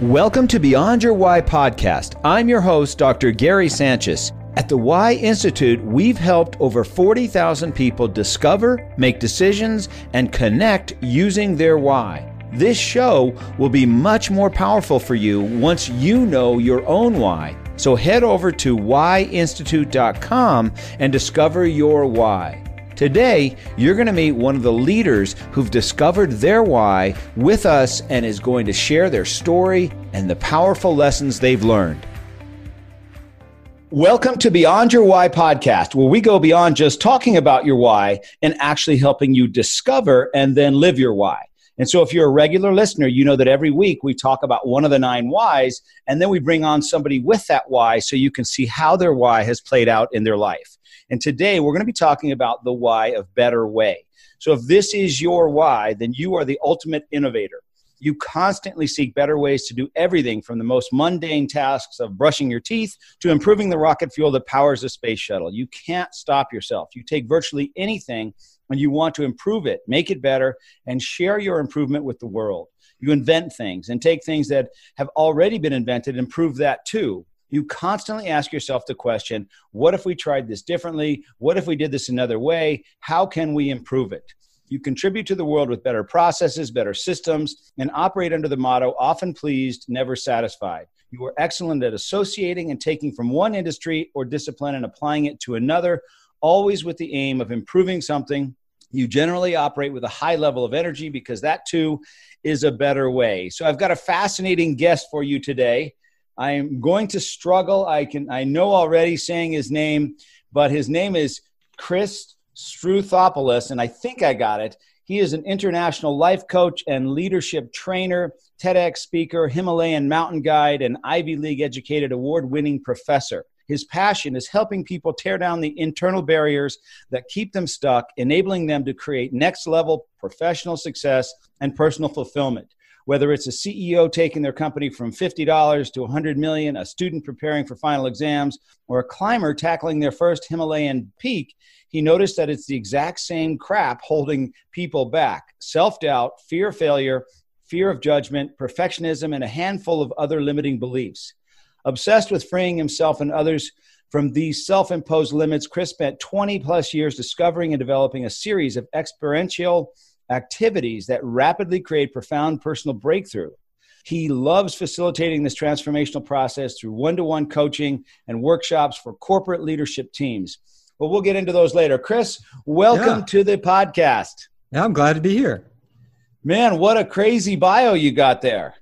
Welcome to Beyond Your Why podcast. I'm your host, Dr. Gary Sanchez. At the Why Institute, we've helped over 40,000 people discover, make decisions, and connect using their why. This show will be much more powerful for you once you know your own why. So head over to whyinstitute.com and discover your why. Today, you're going to meet one of the leaders who've discovered their why with us and is going to share their story and the powerful lessons they've learned. Welcome to Beyond Your Why podcast, where we go beyond just talking about your why and actually helping you discover and then live your why. And so, if you're a regular listener, you know that every week we talk about one of the nine whys, and then we bring on somebody with that why so you can see how their why has played out in their life. And today we're going to be talking about the why of better way. So if this is your why, then you are the ultimate innovator. You constantly seek better ways to do everything from the most mundane tasks of brushing your teeth to improving the rocket fuel that powers the space shuttle. You can't stop yourself. You take virtually anything and you want to improve it, make it better, and share your improvement with the world. You invent things and take things that have already been invented and prove that too you constantly ask yourself the question what if we tried this differently? What if we did this another way? How can we improve it? You contribute to the world with better processes, better systems, and operate under the motto often pleased, never satisfied. You are excellent at associating and taking from one industry or discipline and applying it to another, always with the aim of improving something. You generally operate with a high level of energy because that too is a better way. So, I've got a fascinating guest for you today. I am going to struggle. I can I know already saying his name, but his name is Chris Struthopoulos, and I think I got it. He is an international life coach and leadership trainer, TEDx speaker, Himalayan mountain guide, and Ivy League educated award winning professor. His passion is helping people tear down the internal barriers that keep them stuck, enabling them to create next level professional success and personal fulfillment whether it's a CEO taking their company from $50 to 100 million, a student preparing for final exams, or a climber tackling their first Himalayan peak, he noticed that it's the exact same crap holding people back self doubt, fear of failure, fear of judgment, perfectionism, and a handful of other limiting beliefs. Obsessed with freeing himself and others from these self imposed limits, Chris spent 20 plus years discovering and developing a series of experiential activities that rapidly create profound personal breakthrough. He loves facilitating this transformational process through one to one coaching and workshops for corporate leadership teams. But we'll get into those later. Chris, welcome yeah. to the podcast. Yeah, I'm glad to be here. Man, what a crazy bio you got there.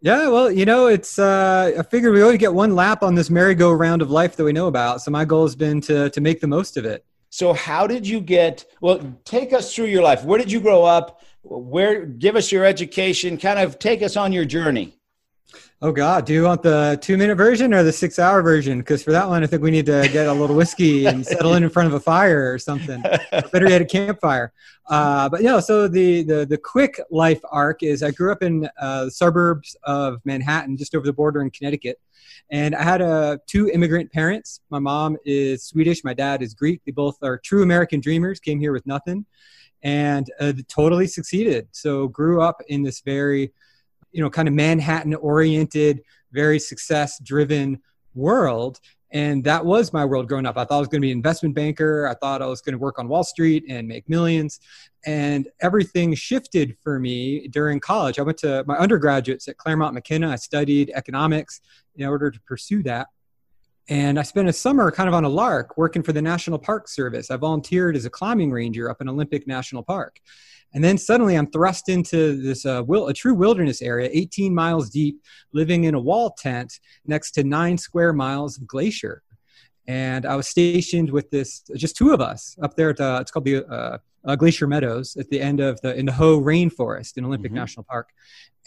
Yeah, well, you know, it's uh I figured we only get one lap on this merry-go-round of life that we know about. So my goal has been to to make the most of it. So, how did you get? Well, take us through your life. Where did you grow up? Where? Give us your education. Kind of take us on your journey. Oh God, do you want the two-minute version or the six-hour version? Because for that one, I think we need to get a little whiskey and settle in in front of a fire or something. Or better yet, a campfire. Uh, but know, so the, the the quick life arc is I grew up in uh, the suburbs of Manhattan, just over the border in Connecticut. And I had uh, two immigrant parents. My mom is Swedish, my dad is Greek. They both are true American dreamers, came here with nothing, and uh, totally succeeded. So grew up in this very, you know, kind of Manhattan oriented, very success driven world and that was my world growing up. I thought I was going to be an investment banker. I thought I was going to work on Wall Street and make millions. And everything shifted for me during college. I went to my undergraduates at Claremont McKenna. I studied economics in order to pursue that. And I spent a summer kind of on a lark working for the National Park Service. I volunteered as a climbing ranger up in Olympic National Park. And then suddenly I'm thrust into this uh, will, a true wilderness area, 18 miles deep, living in a wall tent next to nine square miles of glacier. And I was stationed with this, just two of us up there at the, it's called the uh, uh, Glacier Meadows at the end of the, in the Hoh Rainforest in Olympic mm-hmm. National Park.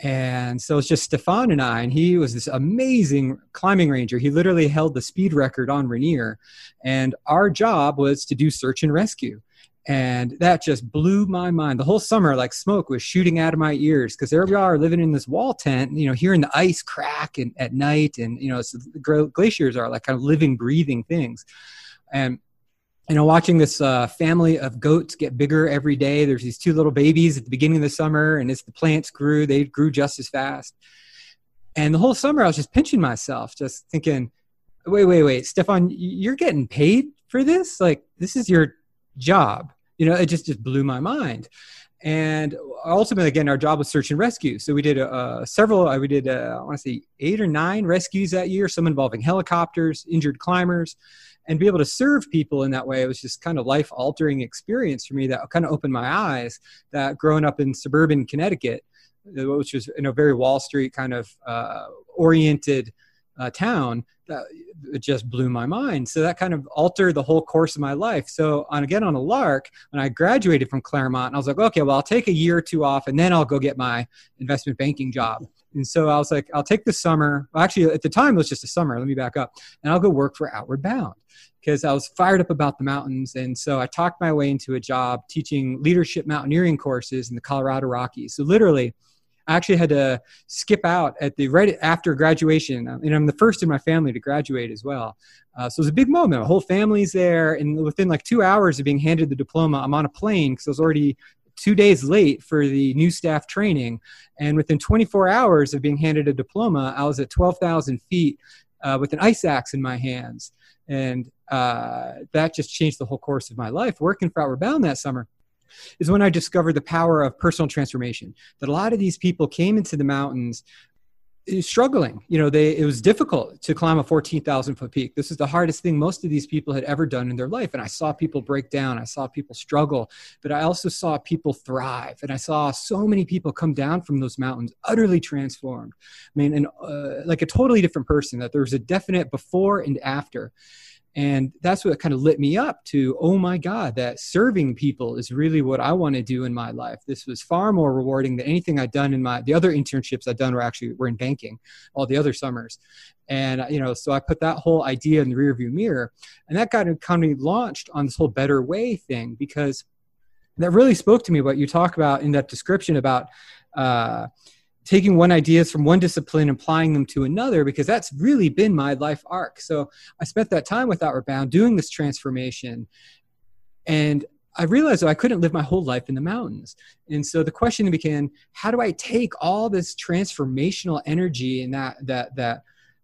And so it's just Stefan and I, and he was this amazing climbing ranger. He literally held the speed record on Rainier. And our job was to do search and rescue and that just blew my mind the whole summer like smoke was shooting out of my ears because there we are living in this wall tent you know hearing the ice crack and, at night and you know glaciers are like kind of living breathing things and you know watching this uh, family of goats get bigger every day there's these two little babies at the beginning of the summer and as the plants grew they grew just as fast And the whole summer, I was just pinching myself, just thinking, wait, wait, wait, Stefan, you're getting paid for this? Like, this is your job. You know, it just, just blew my mind. And ultimately, again, our job was search and rescue. So we did uh, several, uh, we did, uh, I want to say eight or nine rescues that year, some involving helicopters, injured climbers, and be able to serve people in that way. It was just kind of life altering experience for me that kind of opened my eyes that growing up in suburban Connecticut, uh, which was in a very Wall Street kind of uh, oriented uh, town that it just blew my mind. So that kind of altered the whole course of my life. So on again on a lark, when I graduated from Claremont, I was like, okay, well I'll take a year or two off, and then I'll go get my investment banking job. And so I was like, I'll take the summer. Well, actually, at the time it was just a summer. Let me back up, and I'll go work for Outward Bound because I was fired up about the mountains. And so I talked my way into a job teaching leadership mountaineering courses in the Colorado Rockies. So literally I actually had to skip out at the right after graduation. And I'm the first in my family to graduate as well. Uh, so it was a big moment. My whole family's there. And within like two hours of being handed the diploma, I'm on a plane because I was already two days late for the new staff training. And within 24 hours of being handed a diploma, I was at 12,000 feet uh, with an ice axe in my hands. And uh, that just changed the whole course of my life working for Outward Bound that summer is when I discovered the power of personal transformation. That a lot of these people came into the mountains struggling. You know, they it was difficult to climb a 14,000 foot peak. This is the hardest thing most of these people had ever done in their life. And I saw people break down. I saw people struggle, but I also saw people thrive. And I saw so many people come down from those mountains utterly transformed. I mean, and uh, like a totally different person. That there was a definite before and after and that's what kind of lit me up to oh my god that serving people is really what i want to do in my life. This was far more rewarding than anything i'd done in my the other internships i'd done were actually were in banking all the other summers. And you know so i put that whole idea in the rearview mirror and that got kind of launched on this whole better way thing because that really spoke to me what you talk about in that description about uh, taking one ideas from one discipline applying them to another because that's really been my life arc so i spent that time with outward bound doing this transformation and i realized that i couldn't live my whole life in the mountains and so the question became how do i take all this transformational energy and that that that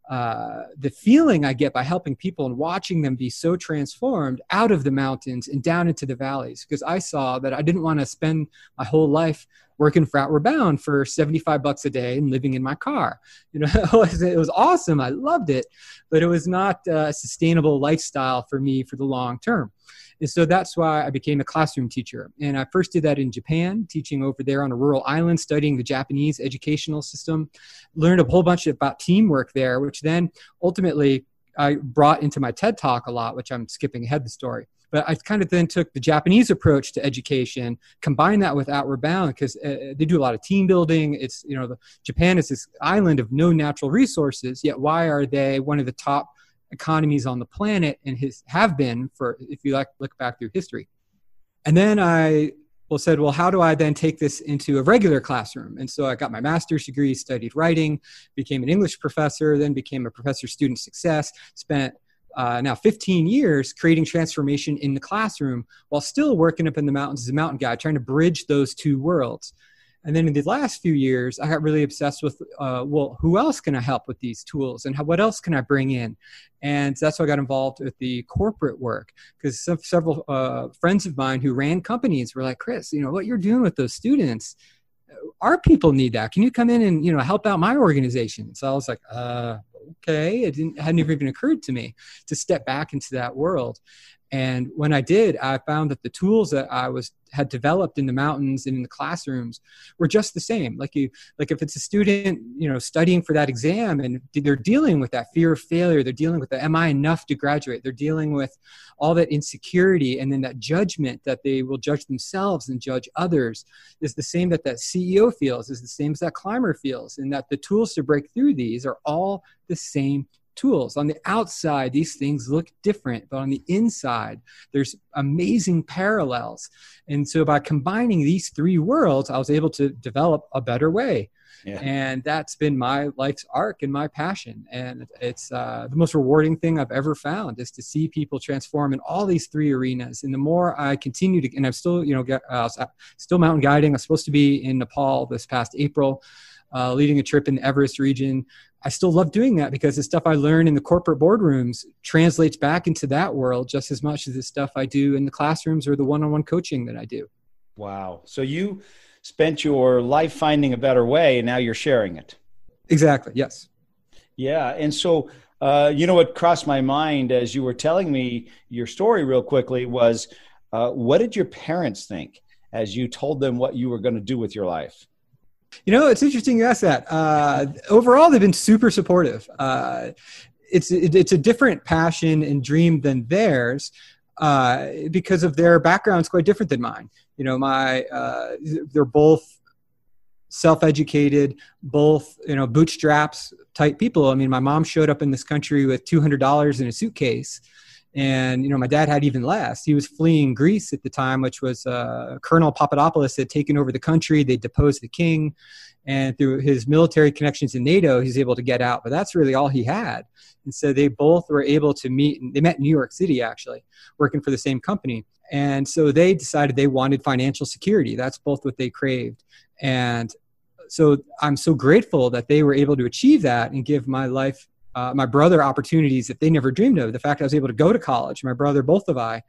uh, the feeling I get by helping people and watching them be so transformed out of the mountains and down into the valleys. Because I saw that I didn't want to spend my whole life working for Outward Bound for 75 bucks a day and living in my car. You know, it was, it was awesome. I loved it, but it was not a sustainable lifestyle for me for the long term. And so that's why I became a classroom teacher. And I first did that in Japan, teaching over there on a rural island, studying the Japanese educational system. Learned a whole bunch about teamwork there, which then ultimately I brought into my TED talk a lot, which I'm skipping ahead the story. But I kind of then took the Japanese approach to education, combined that with Outward Bound because uh, they do a lot of team building. It's you know the, Japan is this island of no natural resources, yet why are they one of the top economies on the planet and have been for if you like look back through history. And then I well said, well, how do I then take this into a regular classroom? And so I got my master's degree, studied writing, became an English professor, then became a professor of student success, spent uh, now 15 years creating transformation in the classroom while still working up in the mountains as a mountain guide, trying to bridge those two worlds. And then in the last few years, I got really obsessed with, uh, well, who else can I help with these tools and how, what else can I bring in? And that's why I got involved with the corporate work because several uh, friends of mine who ran companies were like, Chris, you know, what you're doing with those students, our people need that. Can you come in and, you know, help out my organization? So I was like, uh, okay. It didn't, hadn't even occurred to me to step back into that world. And when I did, I found that the tools that I was had developed in the mountains and in the classrooms were just the same. Like you, like if it's a student, you know, studying for that exam and they're dealing with that fear of failure, they're dealing with the am I enough to graduate? They're dealing with all that insecurity and then that judgment that they will judge themselves and judge others is the same that that CEO feels, is the same as that climber feels, and that the tools to break through these are all the same tools. On the outside, these things look different, but on the inside, there's amazing parallels. And so by combining these three worlds, I was able to develop a better way. Yeah. And that's been my life's arc and my passion. And it's uh, the most rewarding thing I've ever found is to see people transform in all these three arenas. And the more I continue to, and I'm still, you know, get, uh, still mountain guiding. I'm supposed to be in Nepal this past April. uh, leading a trip in the Everest region. I still love doing that because the stuff I learn in the corporate boardrooms translates back into that world just as much as the stuff I do in the classrooms or the one on one coaching that I do. Wow. So you spent your life finding a better way and now you're sharing it. Exactly. Yes. Yeah. And so, uh, you know, what crossed my mind as you were telling me your story real quickly was uh, what did your parents think as you told them what you were going to do with your life? You know, it's interesting you ask that. Uh, overall, they've been super supportive. Uh, it's it, it's a different passion and dream than theirs uh, because of their backgrounds quite different than mine. You know, my uh, they're both self-educated, both you know bootstraps type people. I mean, my mom showed up in this country with two hundred dollars in a suitcase and you know my dad had even less. He was fleeing greece at the time which was uh, colonel papadopoulos had taken over the country. They deposed the king. And through his military connections in nato he's able to get out. But that's really all he had. And so they both were able to meet they met in new york city actually working for the same company. And so they decided they wanted financial security. That's both what they craved. And so i'm so grateful that they were able to achieve that and give my life uh, my brother opportunities that they never dreamed of. The fact I was able to go to college, my brother, both of I,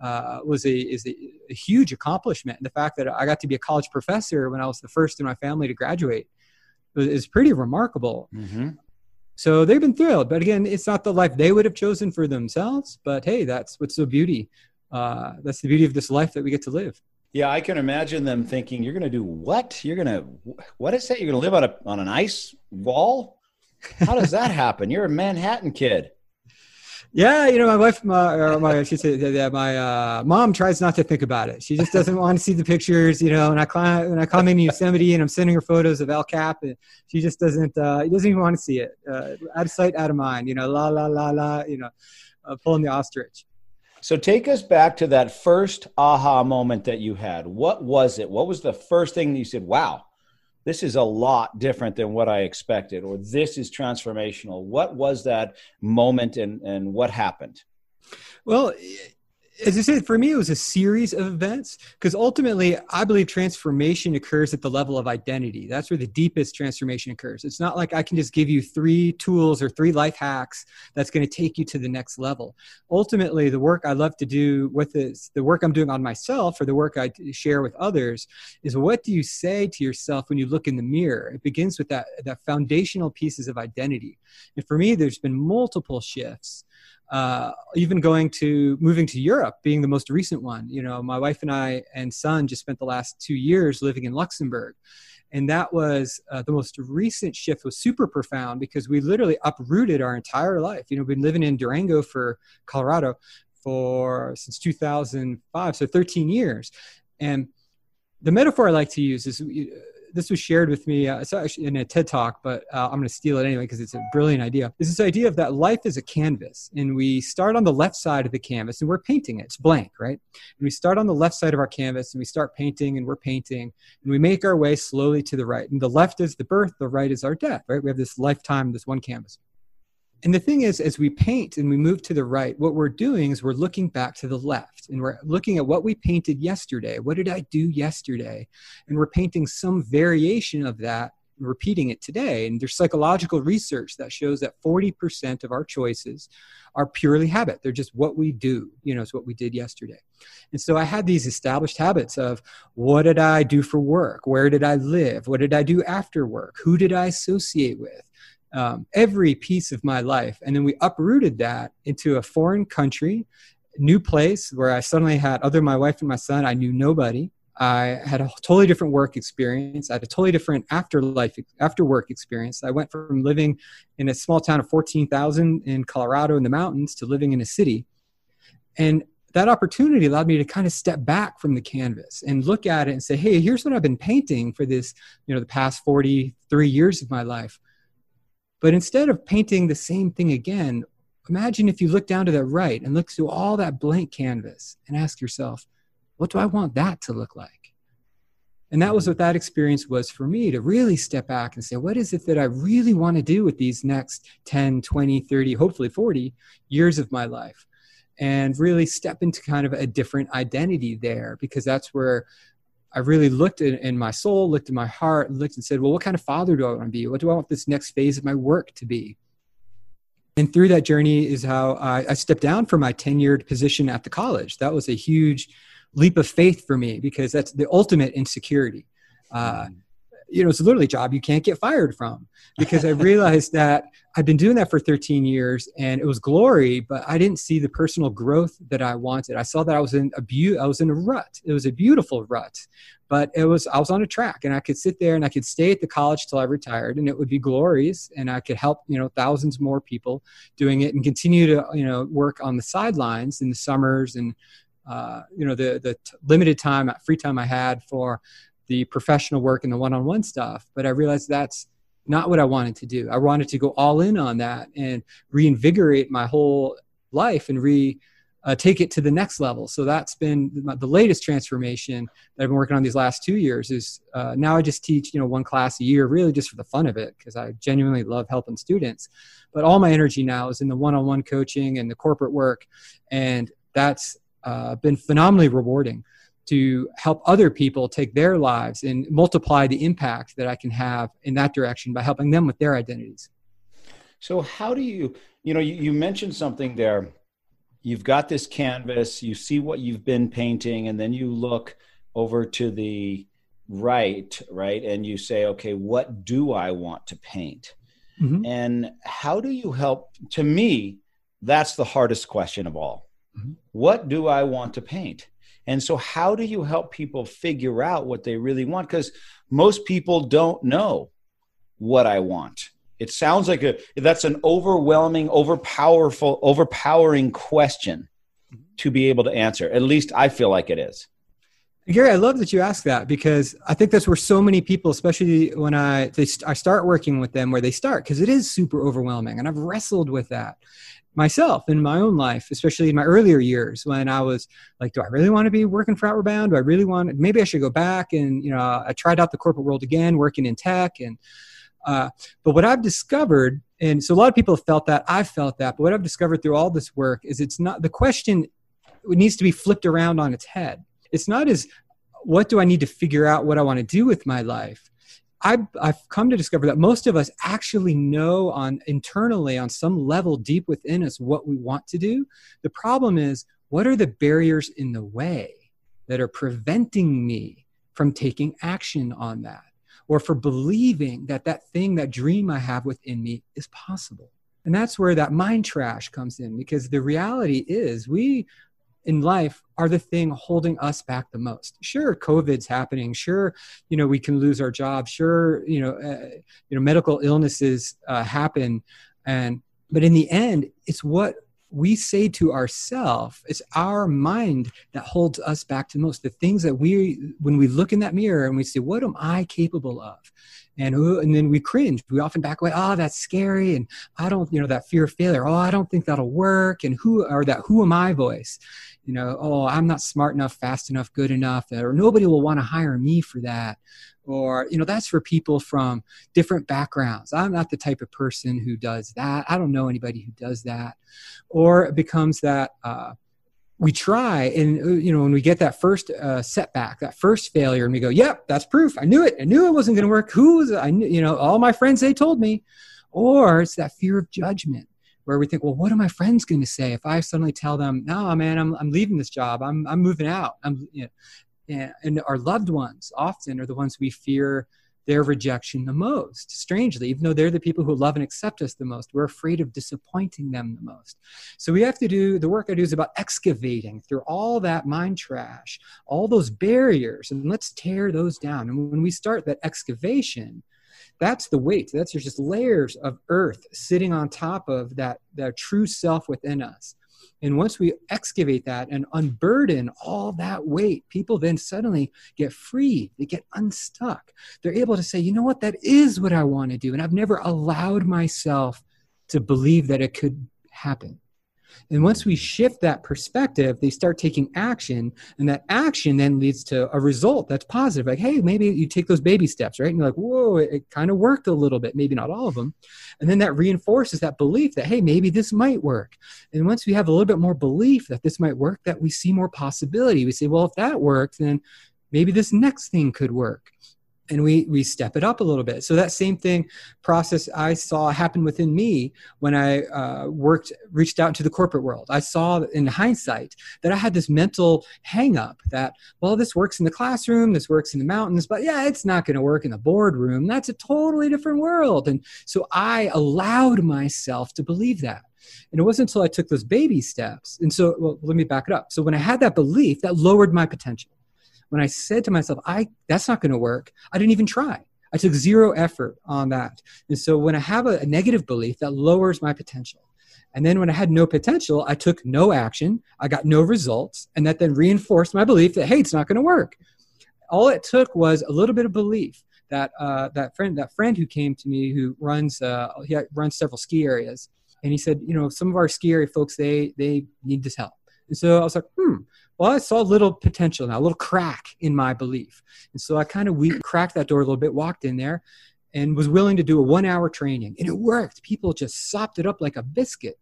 uh, was a is a, a, huge accomplishment. And the fact that I got to be a college professor when I was the first in my family to graduate is pretty remarkable. Mm-hmm. So they've been thrilled, but again, it's not the life they would have chosen for themselves. But hey, that's what's the beauty. Uh, that's the beauty of this life that we get to live. Yeah, I can imagine them thinking, "You're going to do what? You're going to what is that? You're going to live on a on an ice wall?" How does that happen? You're a Manhattan kid. Yeah, you know, my wife, my, or my, she said, yeah, my uh, mom tries not to think about it. She just doesn't want to see the pictures, you know. And I climb, when I come in Yosemite and I'm sending her photos of El Cap, and she just doesn't, uh, doesn't even want to see it. Uh, out of sight, out of mind. You know, la la la la. You know, uh, pulling the ostrich. So take us back to that first aha moment that you had. What was it? What was the first thing that you said? Wow, this is a lot different than what I expected, or this is transformational. What was that moment and, and what happened? Well, as I said, for me, it was a series of events because ultimately, I believe transformation occurs at the level of identity. That's where the deepest transformation occurs. It's not like I can just give you three tools or three life hacks that's going to take you to the next level. Ultimately, the work I love to do with this, the work I'm doing on myself or the work I share with others is what do you say to yourself when you look in the mirror? It begins with that, that foundational pieces of identity. And for me, there's been multiple shifts uh, even going to moving to Europe being the most recent one. You know, my wife and I and son just spent the last two years living in Luxembourg. And that was uh, the most recent shift was super profound because we literally uprooted our entire life. You know, we've been living in Durango for Colorado for since 2005, so 13 years. And the metaphor I like to use is this was shared with me uh, actually in a TED talk, but uh, I'm going to steal it anyway because it's a brilliant idea. Is this idea of that life is a canvas, and we start on the left side of the canvas, and we're painting it. It's blank, right? And we start on the left side of our canvas, and we start painting, and we're painting, and we make our way slowly to the right. And the left is the birth, the right is our death, right? We have this lifetime, this one canvas. And the thing is, as we paint and we move to the right, what we're doing is we're looking back to the left and we're looking at what we painted yesterday. What did I do yesterday? And we're painting some variation of that repeating it today. And there's psychological research that shows that 40% of our choices are purely habit. They're just what we do, you know, it's what we did yesterday. And so I had these established habits of what did I do for work? Where did I live? What did I do after work? Who did I associate with? Um, every piece of my life. And then we uprooted that into a foreign country, new place where I suddenly had, other my wife and my son, I knew nobody. I had a totally different work experience. I had a totally different afterlife, after work experience. I went from living in a small town of 14,000 in Colorado in the mountains to living in a city. And that opportunity allowed me to kind of step back from the canvas and look at it and say, hey, here's what I've been painting for this, you know, the past 43 years of my life. But instead of painting the same thing again, imagine if you look down to the right and look through all that blank canvas and ask yourself, what do I want that to look like? And that was mm-hmm. what that experience was for me to really step back and say, what is it that I really want to do with these next 10, 20, 30, hopefully 40 years of my life? And really step into kind of a different identity there because that's where I really looked in, in, my soul, looked in my heart, looked and said, well, what kind of father do I want to be? What do I want this next phase of my work to be? And through that journey is how I, I stepped down from my tenured position at the college. That was a huge leap of faith for me because that's the ultimate insecurity. Uh, mm you know, it's literally a job you can't get fired from because I realized that I'd been doing that for 13 years and it was glory, but I didn't see the personal growth that I wanted. I saw that I was in a bu- I was in a rut. It was a beautiful rut, but it was I was on a track and I could sit there and I could stay at the college till I retired and it would be glorious and I could help, you know, thousands more people doing it and continue to, you know, work on the sidelines in the summers and uh, you know the the t- limited time free time I had for the professional work and the one-on-one stuff but i realized that's not what i wanted to do. I wanted to go all in on that and reinvigorate my whole life and re uh, take it to the next level. So that's been the latest transformation that i've been working on these last two years is uh, now i just teach you know one class a year really just for the fun of it because i genuinely love helping students. But all my energy now is in the one-on-one coaching and the corporate work and that's uh, been phenomenally rewarding to help other people take their lives and multiply the impact that I can have in that direction by helping them with their identities. So, how do you, you know, you, you mentioned something there. You've got this canvas, you see what you've been painting, and then you look over to the right, right, and you say, okay, what do I want to paint? Mm-hmm. And how do you help? To me, that's the hardest question of all. Mm-hmm. What do I want to paint? And so, how do you help people figure out what they really want? Because most people don't know what I want. It sounds like a that's an overwhelming, overpowerful, overpowering question to be able to answer. At least I feel like it is. Gary, I love that you ask that because I think that's where so many people, especially when I they, I start working with them, where they start because it is super overwhelming, and I've wrestled with that myself in my own life, especially in my earlier years when I was like, do I really want to be working for Outward Bound? Do I really want, maybe I should go back and, you know, I tried out the corporate world again, working in tech. And, uh, but what I've discovered, and so a lot of people have felt that, I've felt that, but what I've discovered through all this work is it's not, the question needs to be flipped around on its head. It's not as, what do I need to figure out what I want to do with my life? I've, I've come to discover that most of us actually know on internally on some level deep within us what we want to do. The problem is what are the barriers in the way that are preventing me from taking action on that? Or for believing that that thing that dream i have within me is possible. And that's where that mind trash comes in because the reality is we in life are the thing holding us back the most. Sure covid's happening. Sure you know we can lose our job sure you know uh, you know medical illnesses uh, happen. And but in the end it's what we say to ourselves it's our mind that holds us back to most. The things that we when we look in that mirror and we say what am i capable of and and then we cringe we often back away oh that's scary and i don't you know that fear of failure oh i don't think that'll work and who or that who am i voice you know, oh, I'm not smart enough, fast enough, good enough, or nobody will want to hire me for that. Or, you know, that's for people from different backgrounds. I'm not the type of person who does that. I don't know anybody who does that. Or it becomes that, uh, we try and uh, you know when we get that first uh, setback that first failure and we go yep that's proof i knew it i knew it wasn't going to work who's i knew you know all my friends they told me or it's that fear of judgment where we think, well, what are my friends going to say if I suddenly tell them, no, man, I'm, I'm leaving this job. I'm, I'm moving out. I'm, you know, and, and our loved ones often are the ones we fear their rejection the most. Strangely, even though they're the people who love and accept us the most, we're afraid of disappointing them the most. So we have to do the work I do is about excavating through all that mind trash, all those barriers, and let's tear those down. And when we start that excavation, that's the weight that's just layers of earth sitting on top of that that true self within us and once we excavate that and unburden all that weight people then suddenly get free. They get unstuck. They're able to say you know what? That is what i want to do. And i've never allowed myself to believe that it could happen and once we shift that perspective, they start taking action, and that action then leads to a result that's positive. Like, hey, maybe you take those baby steps, right? And you're like, whoa, it, it kind of worked a little bit, maybe not all of them. And then that reinforces that belief that, hey, maybe this might work. And once we have a little bit more belief that this might work, that we see more possibility. We say, well, if that works, then maybe this next thing could work and we we step it up a little bit. So that same thing process i saw happen within me when i uh, worked reached out into the corporate world. I saw in hindsight that i had this mental hang up that well this works in the classroom this works in the mountains but yeah it's not going to work in the boardroom. That's a totally different world. And so i allowed myself to believe that. And it wasn't until i took those baby steps and so well, let me back it up. So when i had that belief that lowered my potential when I said to myself, I that's not going to work, I didn't even try. I took zero effort on that. And so when I have a, a negative belief, that lowers my potential. And then when I had no potential, I took no action, I got no results, and that then reinforced my belief that hey, it's not going to work. All it took was a little bit of belief that uh, that friend that friend who came to me who runs uh, he runs several ski areas, and he said, you know, some of our ski area folks they they need this help. And so I was like, hmm, well, I saw a little potential now, a little crack in my belief. And so I kind of we cracked that door a little bit, walked in there, and was willing to do a one hour training. And it worked. People just sopped it up like a biscuit.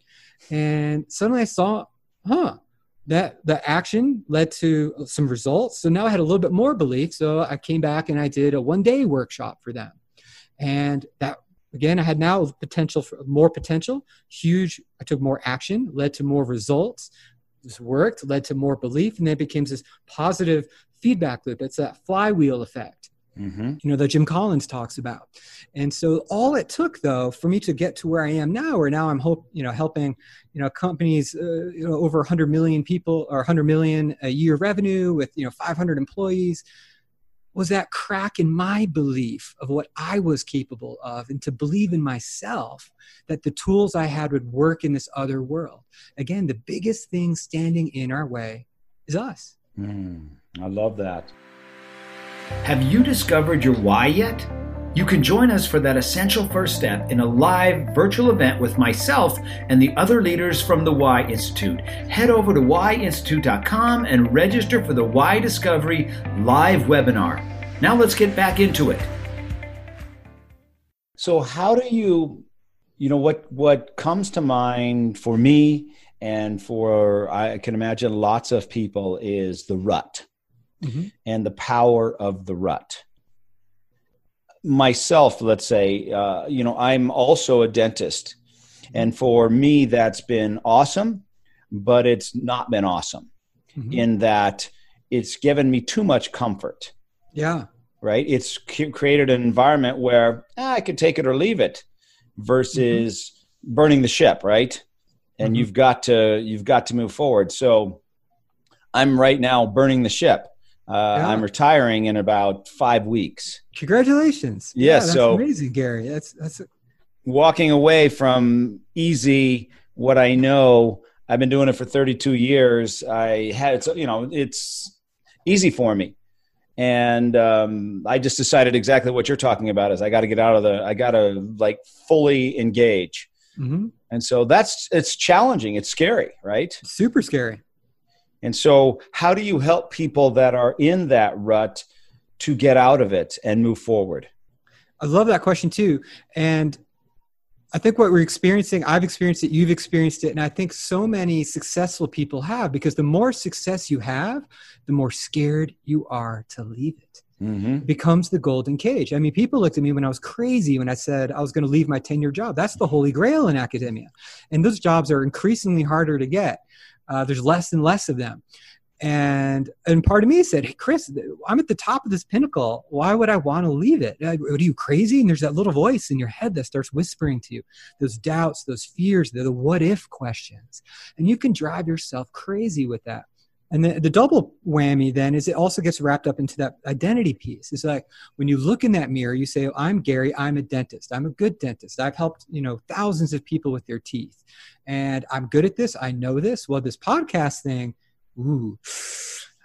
And suddenly I saw, huh, that the action led to some results. So now I had a little bit more belief. So I came back and I did a one day workshop for them. And that again, I had now potential for more potential, huge. I took more action, led to more results, this worked, led to more belief, and then it became this positive feedback loop. It's that flywheel effect. Mm-hmm. You know, that Jim Collins talks about. And so all it took though for me to get to where I am now, where now I'm hope, you know, helping, you know, companies, uh, you know, over 100 million people or 100 million a year revenue with, you know, 500 employees was that crack in my belief of what I was capable of and to believe in myself that the tools I had would work in this other world. Again, the biggest thing standing in our way is us. Mm, I love that. Have you discovered your why yet? You can join us for that essential first step in a live virtual event with myself and the other leaders from the Why Institute. Head over to whyinstitute.com and register for the Why Discovery live webinar. Now let's get back into it. So, how do you, you know, what what comes to mind for me and for I can imagine lots of people is the rut mm-hmm. and the power of the rut myself, let's say, uh, you know, I'm also a dentist. And for me, that's been awesome, but it's not been awesome mm-hmm. in that it's given me too much comfort. Yeah. Right. It's created an environment where ah, I could take it or leave it versus mm-hmm. burning the ship. Right. And mm-hmm. you've got to, you've got to move forward. So I'm right now burning the ship. Uh, yeah. I'm retiring in about five weeks. Congratulations! Yeah, yeah that's so amazing, Gary. That's that's a- walking away from easy. What I know, I've been doing it for 32 years. I had, it's you know, it's easy for me, and um, I just decided exactly what you're talking about. Is I got to get out of the. I got to like fully engage. Mm-hmm. And so that's it's challenging. It's scary, right? Super scary. And so, how do you help people that are in that rut to get out of it and move forward? I love that question too. And I think what we're experiencing, I've experienced it, you've experienced it, and I think so many successful people have because the more success you have, the more scared you are to leave it. Mm-hmm. It becomes the golden cage. I mean, people looked at me when I was crazy when I said I was going to leave my 10 year job. That's the holy grail in academia. And those jobs are increasingly harder to get. Uh, there's less and less of them. And and part of me said, "Hey, Chris, I'm at the top of this pinnacle. Why would I want to leave it? Are you crazy?" And there's that little voice in your head that starts whispering to you, those doubts, those fears, the what if questions, and you can drive yourself crazy with that. And the, the double whammy then is it also gets wrapped up into that identity piece. It's like when you look in that mirror, you say, oh, I'm Gary, I'm a dentist. I'm a good dentist. I've helped, you know, thousands of people with their teeth. And I'm good at this. I know this. Well, this podcast thing, ooh,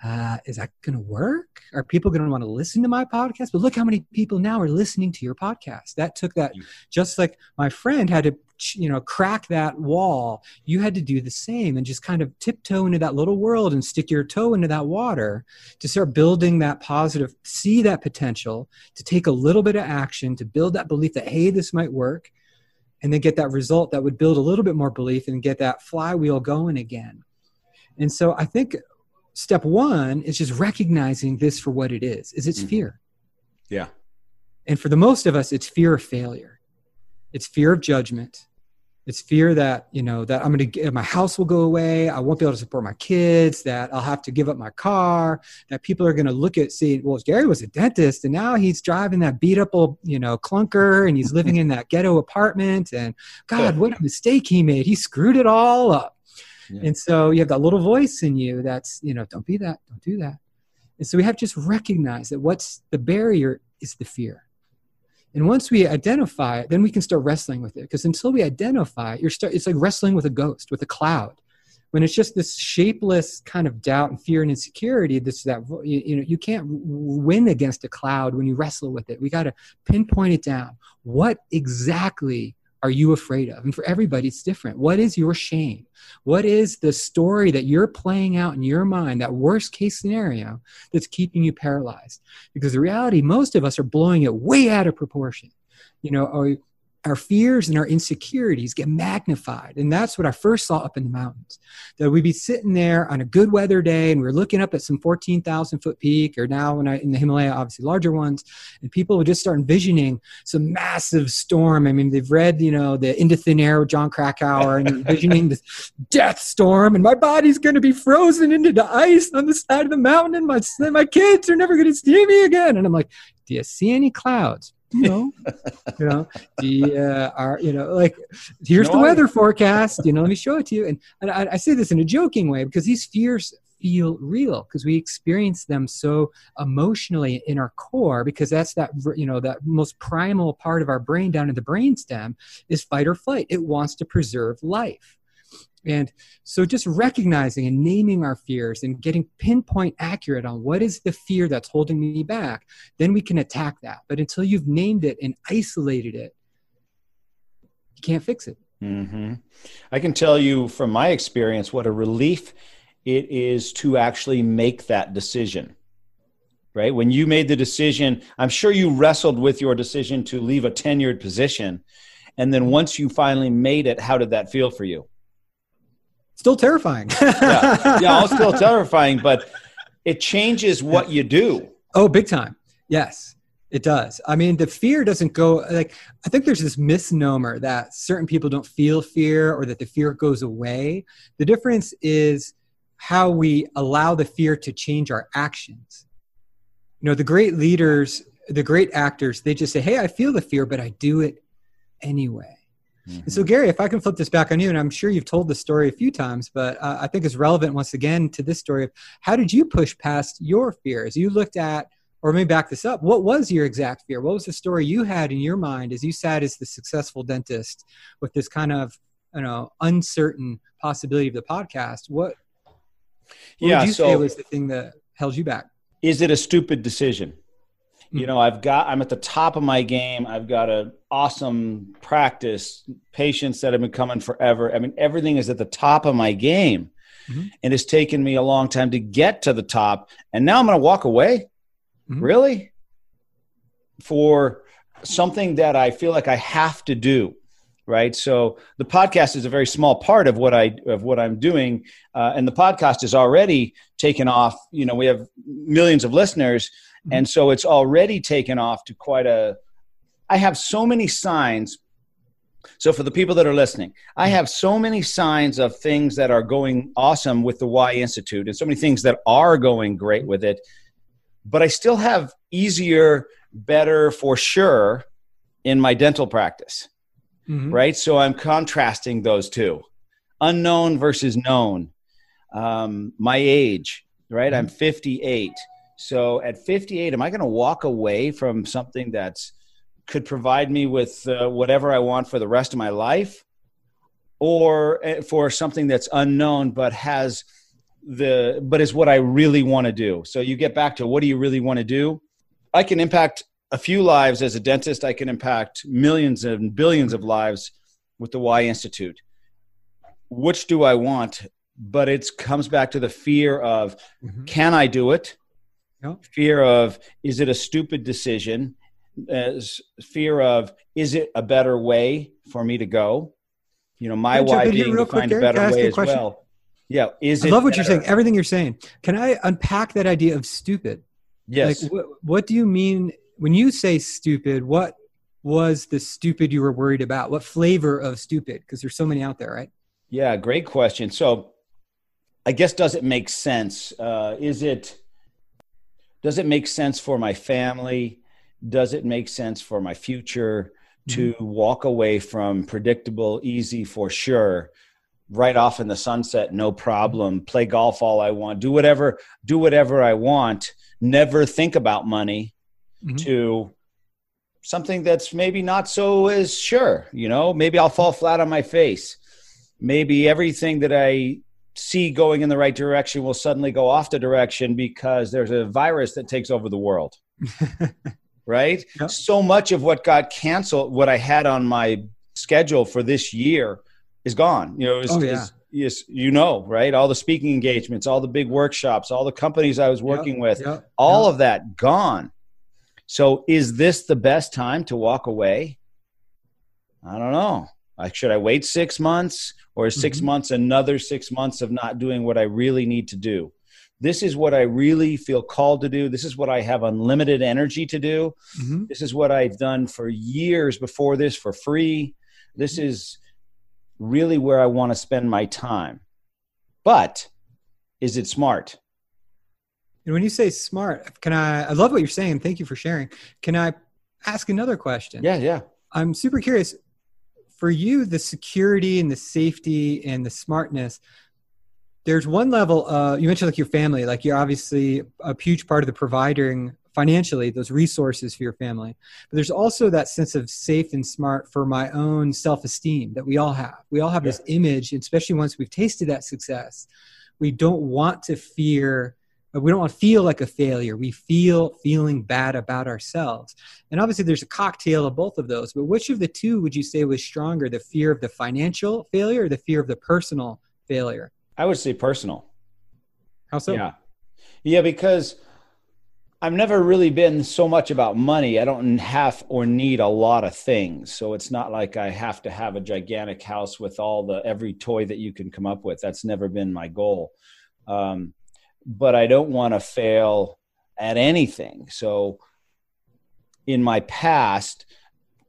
uh, is that going to work? Are people going to want to listen to my podcast? But look how many people now are listening to your podcast. That took that, just like my friend had to, you know, crack that wall. You had to do the same and just kind of tiptoe into that little world and stick your toe into that water to start building that positive, see that potential, to take a little bit of action, to build that belief that, hey, this might work, and then get that result that would build a little bit more belief and get that flywheel going again. And so I think step one is just recognizing this for what it is is it's mm-hmm. fear yeah and for the most of us it's fear of failure it's fear of judgment. It's fear that you know that i'm going to get my house will go away. I won't be able to support my kids that i'll have to give up my car that people are going to look at see well gary was a dentist and now he's driving that beat up old you know clunker and he's living in that ghetto apartment and god what a mistake he made. He screwed it all up. Yeah. and so you have that little voice in you that's you know don't be that don't do that. And so we have to just recognize that what's the barrier is the fear and once we identify it, then we can start wrestling with it. Because until we identify it, you're start, it's like wrestling with a ghost, with a cloud. When it's just this shapeless kind of doubt and fear and insecurity, this that you, you know you can't win against a cloud when you wrestle with it. We got to pinpoint it down. What exactly are you afraid of? And for everybody, it's different. What is your shame? What is the story that you're playing out in your mind, that worst case scenario that's keeping you paralyzed? Because the reality, most of us are blowing it way out of proportion. You know, our fears and our insecurities get magnified. And that's what I first saw up in the mountains. That we'd be sitting there on a good weather day and we are looking up at some 14,000 foot peak, or now when I, in the Himalaya, obviously larger ones, and people would just start envisioning some massive storm. I mean, they've read, you know, the Into Thin Air with Jon Krakauer and envisioning this death storm, and my body's going to be frozen into the ice on the side of the mountain, and my, my kids are never going to see me again. And I'm like, do you see any clouds? You know, you know, the uh, are you know like here's no, the weather forecast. You know, let me show it to you. And, and I, I say this in a joking way because these fears feel real because we experience them so emotionally in our core because that's that you know that most primal part of our brain down in the brainstem is fight or flight it wants to preserve life and so just recognizing and naming our fears and getting pinpoint accurate on what is the fear that's holding me back, then we can attack that. But until you've named it and isolated it, you can't fix it. Mm-hmm. I can tell you from my experience what a relief it is to actually make that decision. Right? When you made the decision, I'm sure you wrestled with your decision to leave a tenured position. And then once you finally made it, how did that feel for you? Still terrifying. yeah, yeah, all still terrifying, but it changes what you do. Oh, big time. Yes, it does. I mean, the fear doesn't go like I think there's this misnomer that certain people don't feel fear or that the fear goes away. The difference is how we allow the fear to change our actions. You know, the great leaders, the great actors, they just say, "Hey, I feel the fear, but I do it anyway." Mm-hmm. So, Gary, if I can flip this back on you, and I'm sure you've told this story a few times, but uh, I think it's relevant once again to this story of how did you push past your fears? You looked at, or maybe back this up, what was your exact fear? What was the story you had in your mind as you sat as the successful dentist with this kind of, you know, uncertain possibility of the podcast? What, what yeah, would you so say was the thing that held you back? Is it a stupid decision? You know i've got i'm at the top of my game. I've got an awesome practice. Patients that have been coming forever. I mean everything is at the top of my game. Mm-hmm. and it's taken me a long time to get to the top. And now i'm going to walk away. Mm-hmm. really? For something that i feel like i have to do right? So the podcast is a very small part of what i of what i'm doing. Uh, and the podcast is already taken off. You know we have millions of listeners Mm-hmm. And so it's already taken off to quite a. I have so many signs. So for the people that are listening, I have so many signs of things that are going awesome with the Why Institute and so many things that are going great with it. But I still have easier, better for sure in my dental practice. Mm-hmm. Right. So I'm contrasting those two unknown versus known. Um, my age, right? Mm-hmm. I'm 58. So at 58, am I going to walk away from something that's could provide me with uh, whatever I want for the rest of my life, or uh, for something that's unknown but has the but is what I really want to do? So you get back to what do you really want to do? I can impact a few lives as a dentist. I can impact millions and billions of lives with the Why Institute. Which do I want? But it comes back to the fear of mm-hmm. can I do it? Fear of is it a stupid decision as fear of is it a better way for me to go you know my why being to find a better way as question? well Yeah. Is I love what better? you're saying. Everything you're saying. Can I unpack that idea of stupid? Yes. Like, what, what do you mean when you say stupid? What was the stupid you were worried about? What flavor of stupid? Because there's so many out there, right? Yeah, great question. So, I guess does it make sense? Uh, is it does it make sense for my family? Does it make sense for my future to mm-hmm. walk away from predictable, easy for sure, right off in the sunset, no problem, play golf all I want, do whatever, do whatever I want, never think about money mm-hmm. to something that's maybe not so as sure, you know, maybe I'll fall flat on my face. Maybe everything that I see going in the right direction will suddenly go off the direction because there's a virus that takes over the world. right? Yep. So much of what got canceled, what I had on my schedule for this year is gone. You know, is, oh, yeah. Yes, you know, right? All the speaking engagements, all the big workshops, all the companies I was working yep, with, yep, all of that gone. So, is this the best time to walk away? I don't know. Like, should I wait six months or 6 mm-hmm. months another six months of not doing what I really need to do? This is what I really feel called to do. This is what I have unlimited energy to do. Mm-hmm. This is what I've done for years before this for free. This mm-hmm. is really where I want to spend my time. But is it smart? And when you say smart, can I? I love what you're saying. Thank you for sharing. Can I ask another question? Yeah, yeah. I'm super curious. For you, the security and the safety and the smartness, there's one level. Uh, you mentioned like your family, like you're obviously a huge part of the providing financially those resources for your family but there's also that sense of safe and smart for my own self-esteem that we all have we all have yeah. this image especially once we've tasted that success we don't want to fear we don't want to feel like a failure we feel feeling bad about ourselves and obviously there's a cocktail of both of those but which of the two would you say was stronger the fear of the financial failure or the fear of the personal failure i would say personal how so yeah yeah because I've never really been so much about money. I don't have or need a lot of things. So it's not like I have to have a gigantic house with all the every toy that you can come up with. That's never been my goal. Um, but I don't want to fail at anything. So in my past,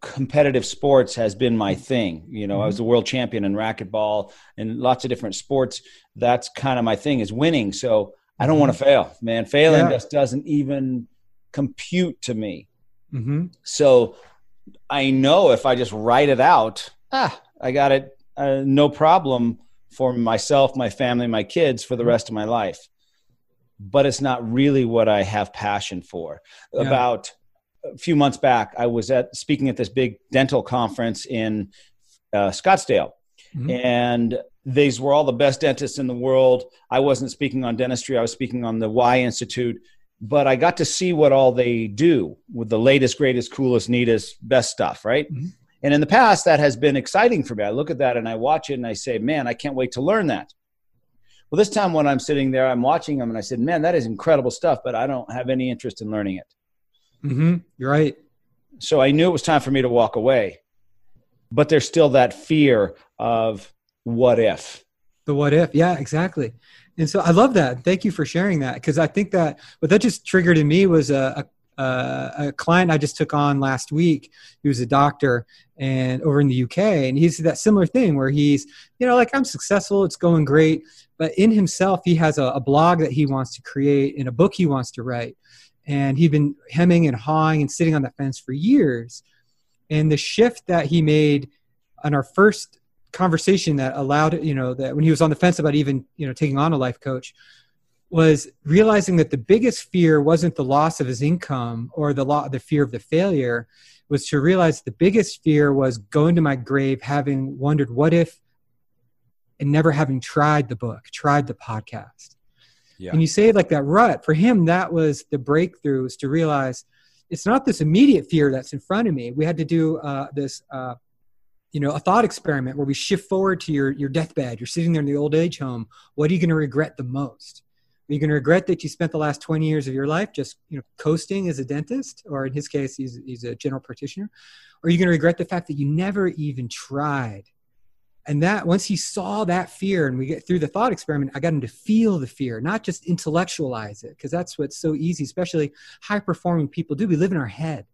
competitive sports has been my thing. You know, mm-hmm. I was mm-hmm. the world champion in racquetball and lots of different sports. That's kind of my thing is winning. So I don't want to mm-hmm. fail, man. Failing yeah. just doesn't even compute to me. Mm-hmm. So I know if I just write it out, ah, I got it, uh, no problem for myself, my family, my kids for the mm-hmm. rest of my life. But it's not really what I have passion for. Yeah. About a few months back, I was at speaking at this big dental conference in uh, Scottsdale, mm-hmm. and these were all the best dentists in the world. I wasn't speaking on dentistry, I was speaking on the Why Institute, but I got to see what all they do with the latest, greatest, coolest, neatest, best stuff, right? Mm-hmm. And in the past, that has been exciting for me. I look at that and I watch it and I say, man, I can't wait to learn that. Well, this time when I'm sitting there, I'm watching them and I said, man, that is incredible stuff, but I don't have any interest in learning it. Mm-hmm. You're right. So I knew it was time for me to walk away. But there's still that fear of, what if the what if yeah exactly and so i love that thank you for sharing that because i think that what that just triggered in me was a, a, Uh, a, client i just took on last week was a doctor and over in the uk and he's that similar thing where he's you know like i'm successful it's going great but in himself he has a, a blog that he wants to create and a book he wants to write. And he'd been hemming and hawing and sitting on the fence for years. And the shift that he made on our first conversation that allowed you know that when he was on the fence about even you know taking on a life coach was realizing that the biggest fear wasn't the loss of his income or the law the fear of the failure was to realize the biggest fear was going to my grave having wondered what if and never having tried the book tried the podcast. Yeah. and you say like that rut for him that was the breakthrough was to realize it's not this immediate fear that's in front of me. We had to do uh, this uh, you know a thought experiment where we shift forward to your your deathbed. You're sitting there in the old age home. What are you going to regret the most are you going to regret that you spent the last 20 years of your life just you know coasting as a dentist or in his case he's, he's a general practitioner or are you going to regret the fact that you never even tried And that once he saw that fear and we get through the thought experiment, I got him to feel the fear, not just intellectualize it, because that's what's so easy, especially high performing people do. We live in our head.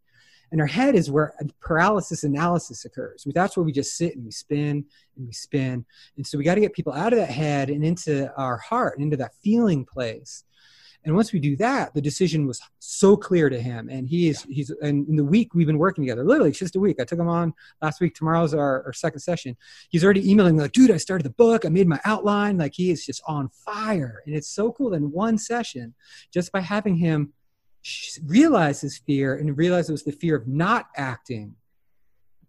And our head is where paralysis analysis occurs. That's where we just sit and we spin and we spin. And so we got to get people out of that head and into our heart and into that feeling place. And once we do that, the decision was so clear to him. And he is, he's, and in the week we've been working together, literally it's just a week. I took him on last week. Tomorrow's our, our second session. He's already emailing me like, dude, I started the book. I made my outline. Like he is just on fire. And it's so cool in one session, just by having him realize his fear and realize it was the fear of not acting.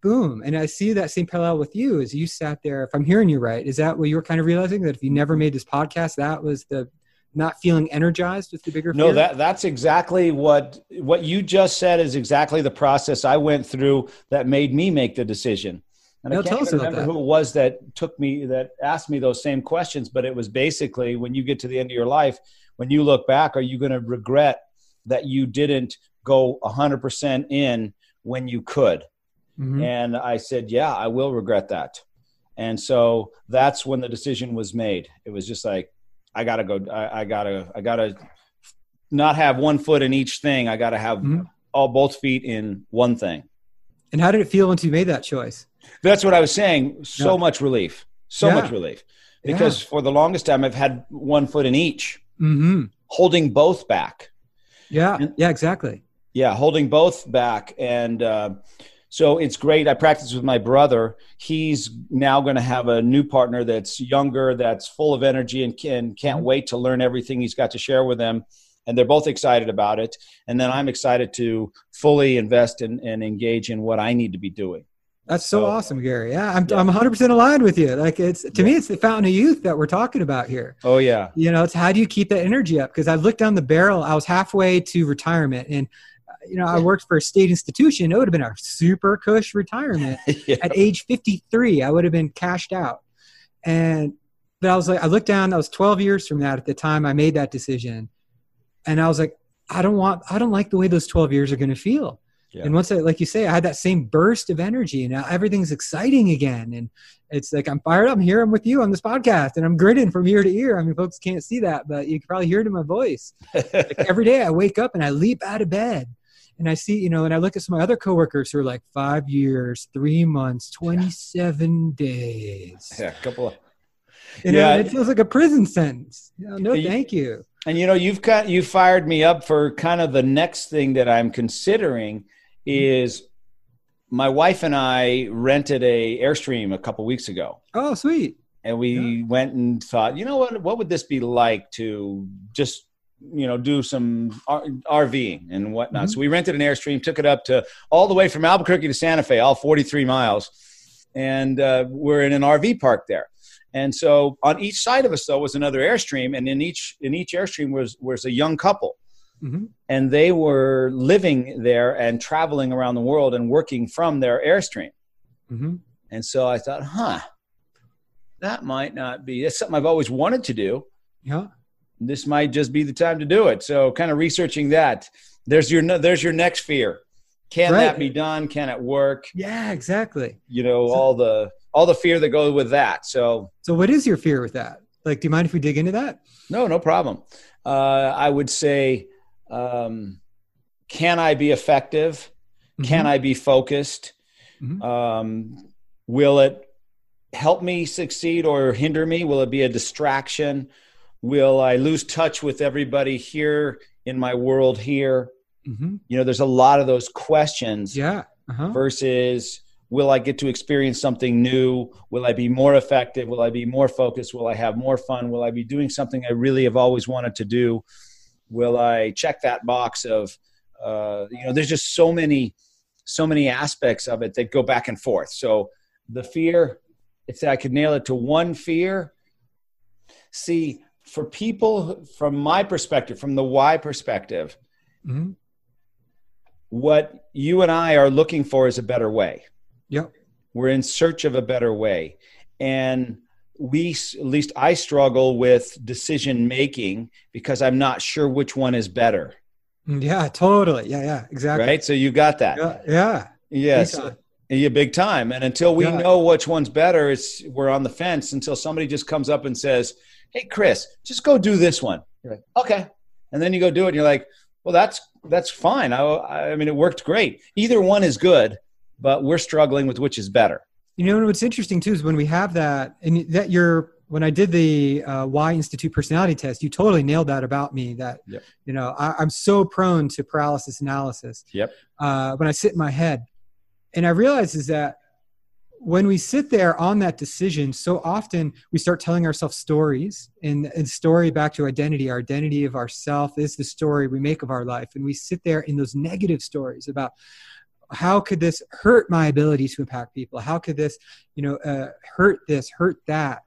Boom. And i see that same parallel with you as you sat there if i'm hearing you right is that what you were kind of realizing that if you never made this podcast that was the not feeling energized with the bigger no that that's exactly what what you just said is exactly the process i went through that made me make the decision. And I can't remember who it was that took me that asked me those same questions, but it was basically when you get to the end of your life, when you look back, are you going to regret that you didn't go 100% in when you could? Mm-hmm. And I said, yeah, I will regret that. And so that's when the decision was made. It was just like, I gotta go. I, I gotta. I gotta not have one foot in each thing. I gotta have mm-hmm. all both feet in one thing. And how did it feel once you made that choice? That's what I was saying. So yeah. much relief. So yeah. much relief. Because yeah. for the longest time, I've had one foot in each, mm-hmm. holding both back. Yeah. Yeah. Exactly. Yeah, holding both back, and uh, so it's great. I practice with my brother. He's now going to have a new partner that's younger, that's full of energy, and can, can't mm-hmm. wait to learn everything he's got to share with them. And they're both excited about it. And then I'm excited to fully invest in, and engage in what I need to be doing. That's so, so awesome, Gary. Yeah, I'm, yeah. I'm 100% aligned with you. Like it's to yeah. me, it's the fountain of youth that we're talking about here. Oh yeah. You know, it's how do you keep that energy up? Because I looked down the barrel. I was halfway to retirement, and uh, you know, I worked for a state institution. It would have been a super cush retirement yeah. at age 53. I would have been cashed out. And, but I was like, I looked down, I was 12 years from that at the time I made that decision. And I was like, I don't want, I don't like the way those 12 years are going to feel. Yeah. And once I, like you say, I had that same burst of energy and now everything's exciting again. And it's like, I'm fired up. I'm here. I'm with you on this podcast and I'm grinning from ear to ear. I mean, folks can't see that, but you can probably hear it in my voice. like every day I wake up and I leap out of bed and I see, you know, and I look at some of my other coworkers who are like five years, three months, 27 days. Yeah, a couple of. You yeah. know, it feels like a prison sentence. You know, no, thank you. And you know, you've got you fired me up for kind of the next thing that I'm considering is my wife and I rented a Airstream a couple weeks ago. Oh, sweet. And we yeah. went and thought, you know what, what would this be like to just you know do some RVing and whatnot. Mm-hmm. So we rented an airstream, took it up to all the way from Albuquerque to Santa Fe, all 43 miles, and uh, we're in an RV park there. And so on each side of us though was another airstream, and in each in each airstream was was a young couple, mm-hmm. and they were living there and traveling around the world and working from their airstream. Mm-hmm. And so I thought, huh, that might not be. It's something I've always wanted to do. Yeah this might just be the time to do it. So kind of researching that. There's your there's your next fear. Can right. that be done? Can it work? Yeah, exactly. You know, so, all the all the fear that goes with that. So So what is your fear with that? Like do you mind if we dig into that? No, no problem. Uh, I would say um, can I be effective? Mm-hmm. Can I be focused? Mm-hmm. Um, will it help me succeed or hinder me? Will it be a distraction? will i lose touch with everybody here in my world here mm-hmm. you know there's a lot of those questions yeah uh-huh. versus will i get to experience something new will i be more effective will i be more focused will i have more fun will i be doing something i really have always wanted to do will i check that box of uh, you know there's just so many so many aspects of it that go back and forth so the fear if i could nail it to one fear see for people from my perspective, from the why perspective, mm-hmm. what you and I are looking for is a better way. Yep. We're in search of a better way. And we, at least I struggle with decision making because I'm not sure which one is better. Mm, yeah, totally. Yeah, yeah, exactly. Right. So you got that. Yeah. yeah. Yes. Yeah, big time. And until we Yeah. know which one's better, it's we're on the fence until somebody just comes up and says, "Hey, Chris, just go do this one." You're like, "Okay," and then you go do it, and you're like, "Well, that's that's fine. I, I mean, it worked great. Either one is good, but we're struggling with which is better." You know, what's interesting too is when we have that, and that you're when I did the uh, Why Institute personality test, you totally nailed that about me. That Yep. you know, I, I'm so prone to paralysis analysis. Yep. Uh, when I sit in my head, and I realize is that when we sit there on that decision, so often we start telling ourselves stories, and, and story back to identity. Our identity of ourself is the story we make of our life, and we sit there in those negative stories about how could this hurt my ability to impact people? How could this you know uh, hurt this hurt that?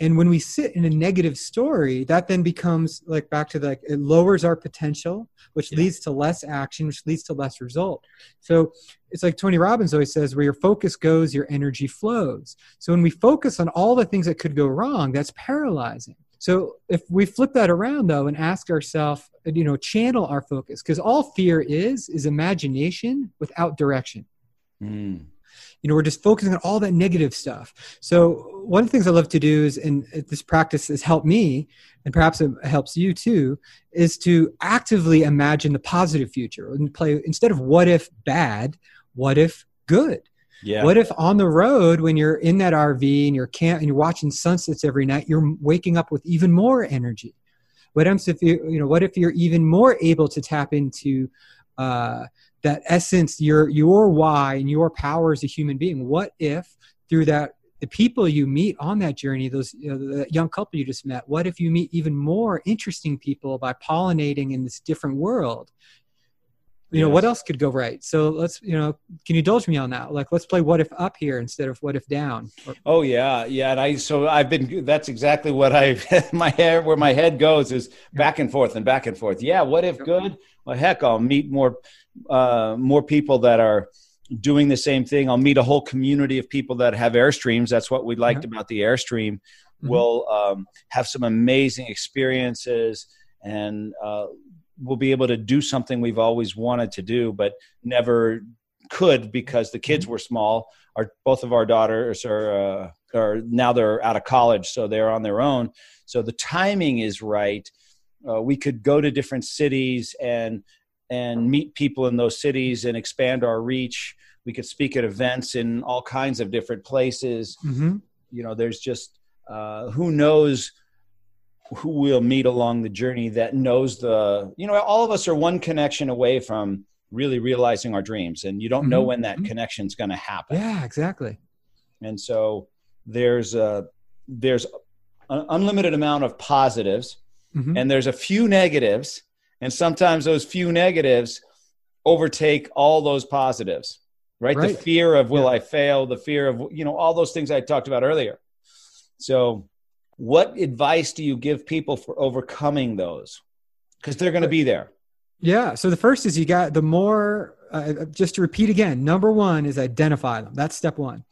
And when we sit in a negative story that then becomes like back to the, like it lowers our potential which Yeah. leads to less action which leads to less result. So it's like tony robbins always says where your focus goes your energy flows. So when we focus on all the things that could go wrong that's paralyzing so if we flip that around though and ask ourselves you know channel our focus because all fear is is imagination without direction. Mm. you know we're just focusing on all that negative stuff. So one of the things i love to do is and this practice has helped me and perhaps it helps you too is to actively imagine the positive future and play instead of what if bad what if good Yeah. what if on the road when you're in that rv and you're camp and you're watching sunsets every night you're waking up with even more energy? What if you you know what if you're even more able to tap into uh, that essence your your why and your power as a human being? What if through that the people you meet on that journey those you know, the young couple you just met what if you meet even more interesting people by pollinating in this different world you know Yes. what else could go right so let's you know can you indulge me on that like let's play what if up here instead of what if down Or- Oh yeah, yeah. And I so I've been. That's exactly what I my head where my head goes is back and forth and back and forth. Yeah. What if good? Well, heck, I'll meet more uh, more people that are doing the same thing. I'll meet a whole community of people that have airstreams. That's what we liked about the airstream. Mhm. We'll um, have some amazing experiences and uh, we'll be able to do something we've always wanted to do, but never could because the kids were small. Our both of our daughters are uh, are now they're out of college, so they're on their own. So the timing is right. Uh, we could go to different cities and and meet people in those cities and expand our reach. We could speak at events in all kinds of different places. Mhm. You know, there's just uh, who knows who we'll meet along the journey that knows the you know all of us are one connection away from really realizing our dreams and you don't know Mhm. when that Mhm. connection's going to happen yeah exactly and so there's a there's an unlimited amount of positives Mhm. and there's a few negatives and sometimes those few negatives overtake all those positives right, Right. the fear of will Yeah. i fail the fear of you know all those things i talked about earlier so what advice do you give people for overcoming those because they're going to be there Yeah. So the first is you got the more, uh, just to repeat again, number one is identify them. That's step one.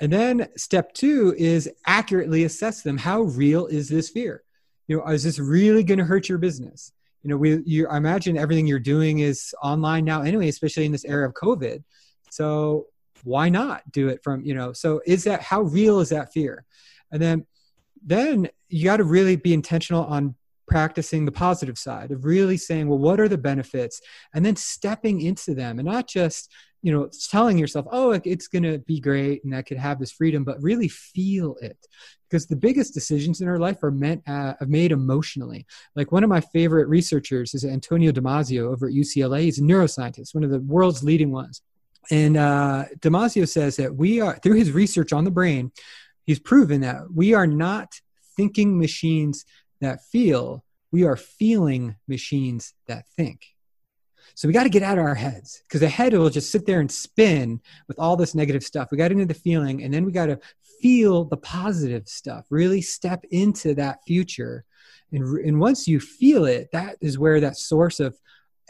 And then step two is accurately assess them. How real is this fear? You know, is this really going to hurt your business? You know, we, you, I imagine everything you're doing is online now anyway, especially in this era of COVID. So why not do it from, you know, so is that, how real is that fear? And then, then you got to really be intentional on practicing the positive side of really saying well what are the benefits? And then stepping into them and not just you know telling yourself oh it's going to be great and i could have this freedom but really feel it. Because the biggest decisions in our life are meant uh, made emotionally. Like one of my favorite researchers is antonio damasio over at ucla he's a neuroscientist one of the world's leading ones. And uh, damasio says that we are through his research on the brain he's proven that we are not thinking machines that feel, we are feeling machines that think. So we got to get out of our heads because the head will just sit there and spin with all this negative stuff. We got into the feeling, and then we got to feel the positive stuff. Really step into that future, and and once you feel it, that is where that source of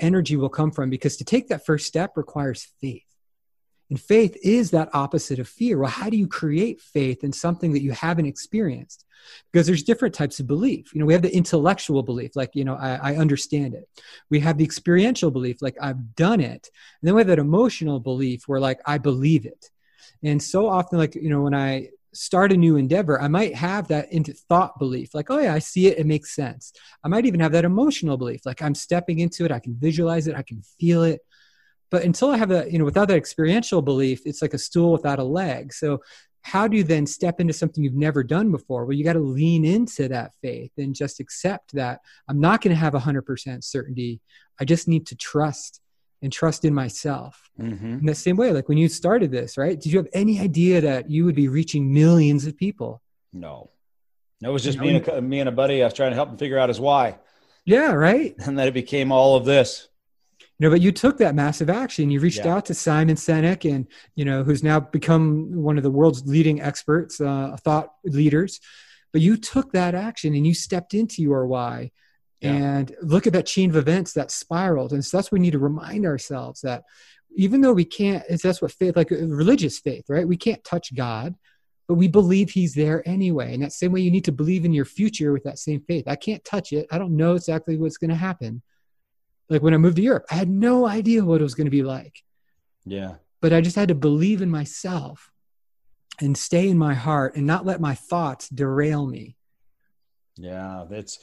energy will come from. Because to take that first step requires faith. And faith is that opposite of fear. Well, how do you create faith in something that you haven't experienced? Because there's different types of belief. You know, we have the intellectual belief, like, you know, I, I understand it. We have the experiential belief, like, I've done it. And then we have that emotional belief where, like, I believe it. And so often, like, you know, when I start a new endeavor, I might have that into thought belief, like, oh yeah, I see it, it makes sense. I might even have that emotional belief, like I'm stepping into it, I can visualize it, I can feel it. But until I have that, you know, without that experiential belief, it's like a stool without a leg. So how do you then step into something you've never done before? Well, you got to lean into that faith and just accept that I'm not going to have 100% certainty. I just need to trust and trust in myself. Mm-hmm. In the same way, like when you started this, right? Did you have any idea that you would be reaching millions of people? No. No, it was just me and, a, me and a buddy. I was trying to help him figure out his why. Yeah, right. And then it became all of this. You know, but you took that massive action. You reached yeah. out to Simon Sinek, and you know, who's now become one of the world's leading experts, uh, thought leaders. But you took that action and you stepped into your why yeah. and look at that chain of events that spiraled and so that's what we need to remind ourselves that even though we can't that's what faith like religious faith right we can't touch god but we believe he's there anyway and that same way you need to believe in your future with that same faith i can't touch it i don't know exactly what's going to happen like when i moved to europe i had no idea what it was going to be like. Yeah. But i just had to believe in myself and stay in my heart and not let my thoughts derail me. Yeah that's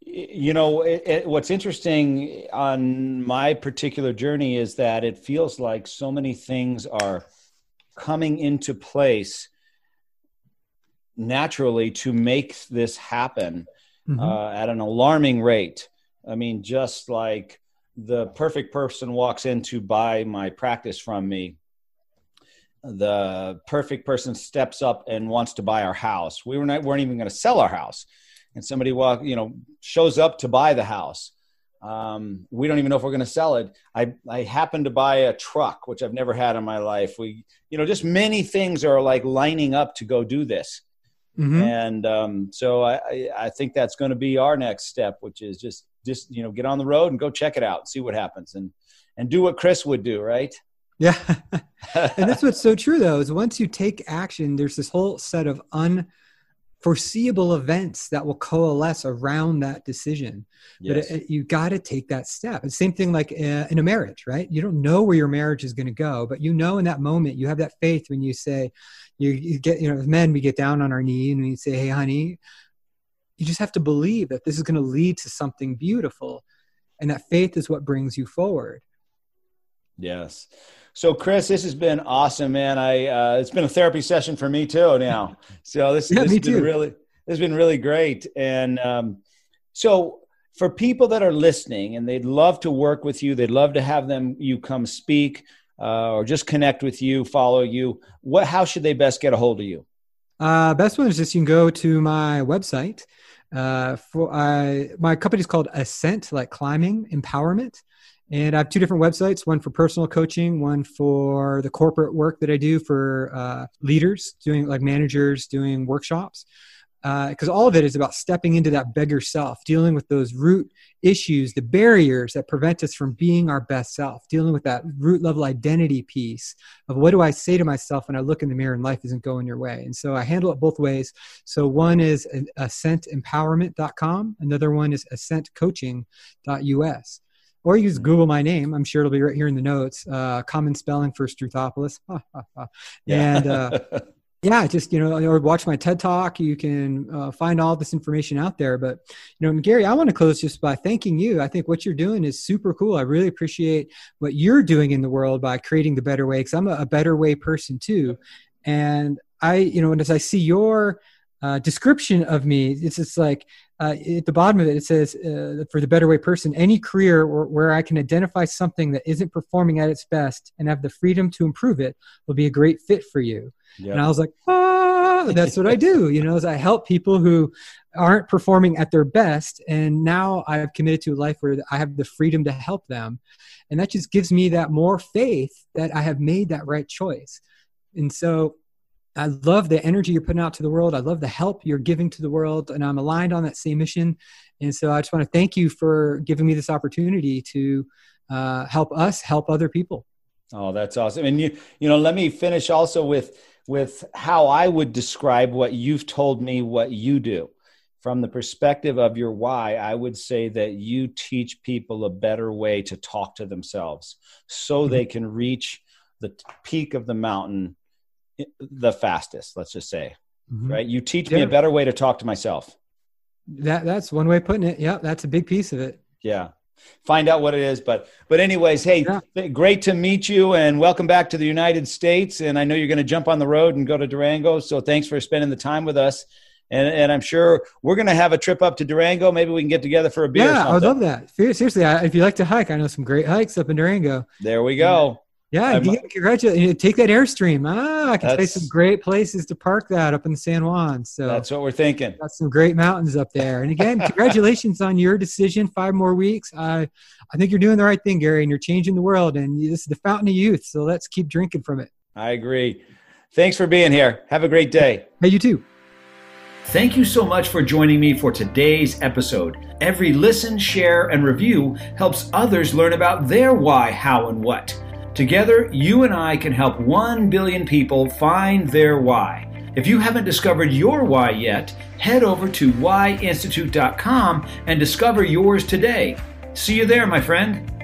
you know it, it, what's interesting on my particular journey is that it feels like so many things are coming into place naturally to make this happen mm-hmm. uh, at an alarming rate. I mean just like the perfect person walks in to buy my practice from me the perfect person steps up and wants to buy our house we were not, weren't even going to sell our house and somebody walk, you know, shows up to buy the house. Um, we don't even know if we're going to sell it. I, I happen to buy a truck, which I've never had in my life. We, you know, just many things are like lining up to go do this. Mm-hmm. And um, so I, I, I think that's going to be our next step, which is just, just, you know, get on the road and go check it out and see what happens and, and do what Chris would do. Right. Yeah. and that's what's so true though, is once you take action, there's this whole set of un, foreseeable events that will coalesce around that decision yes. but it, you got to take that step the same thing like uh, in a marriage right you don't know where your marriage is going to go but you know in that moment you have that faith when you say you, you get you know as men we get down on our knee and we say hey honey you just have to believe that this is going to lead to something beautiful and that faith is what brings you forward yes so, Chris, this has been awesome, man. I uh, it's been a therapy session for me too now. So this, yeah, this has been really this has been really great. And um, so, for people that are listening and they'd love to work with you, they'd love to have them you come speak uh, or just connect with you, follow you. What? How should they best get a hold of you? Uh, best one is just you can go to my website. Uh, for uh, my company is called Ascent, like climbing empowerment. And I have two different websites one for personal coaching, one for the corporate work that I do for uh, leaders, doing like managers, doing workshops. Because uh, all of it is about stepping into that beggar self, dealing with those root issues, the barriers that prevent us from being our best self, dealing with that root level identity piece of what do I say to myself when I look in the mirror and life isn't going your way. And so I handle it both ways. So one is ascentempowerment.com, another one is ascentcoaching.us or you just Google my name. I'm sure it'll be right here in the notes. Uh, common spelling for Struthopoulos. and uh, yeah, just you know, or watch my TED talk. You can uh, find all this information out there. But you know, Gary, I want to close just by thanking you. I think what you're doing is super cool. I really appreciate what you're doing in the world by creating the better way. Because I'm a, a better way person too, and I, you know, and as I see your uh, description of me, it's just like uh, at the bottom of it, it says, uh, for the better way person, any career where, where, I can identify something that isn't performing at its best and have the freedom to improve it will be a great fit for you. Yep. And I was like, ah, that's what I do. You know, as I help people who aren't performing at their best. And now I've committed to a life where I have the freedom to help them. And that just gives me that more faith that I have made that right choice. And so I love the energy you're putting out to the world. I love the help you're giving to the world, and I'm aligned on that same mission. And so I just want to thank you for giving me this opportunity to uh, help us help other people. Oh, that's awesome. And you, you know, let me finish also with with how I would describe what you've told me what you do. From the perspective of your why, I would say that you teach people a better way to talk to themselves so mm-hmm. they can reach the peak of the mountain the fastest, let's just say. Mm-hmm. Right? You teach yeah. me a better way to talk to myself. That that's one way of putting it. Yeah, that's a big piece of it. Yeah find out what it is. But but anyways, hey, yeah. th- great to meet you and welcome back to the United States. And I know you're going to jump on the road and go to Durango. So thanks for spending the time with us. And, and I'm sure we're going to have a trip up to Durango. Maybe we can get together for a beer. Yeah, I would love that. Seriously, I, if you like to hike, I know some great hikes up in Durango. There we go. Yeah, congratulations. Take that Airstream. Ah, I can tell you some great places to park that up in the San Juan. So that's what we're thinking. Got some great mountains up there. And again, congratulations on your decision. Five more weeks. I, I think you're doing the right thing, Gary, and you're changing the world. And this is the fountain of youth. So let's keep drinking from it. I agree. Thanks for being here. Have a great day. Hey, you too. Thank you so much for joining me for today's episode. Every listen, share, and review helps others learn about their why, how, and what. Together, you and I can help 1 billion people find their why. If you haven't discovered your why yet, head over to whyinstitute.com and discover yours today. See you there, my friend.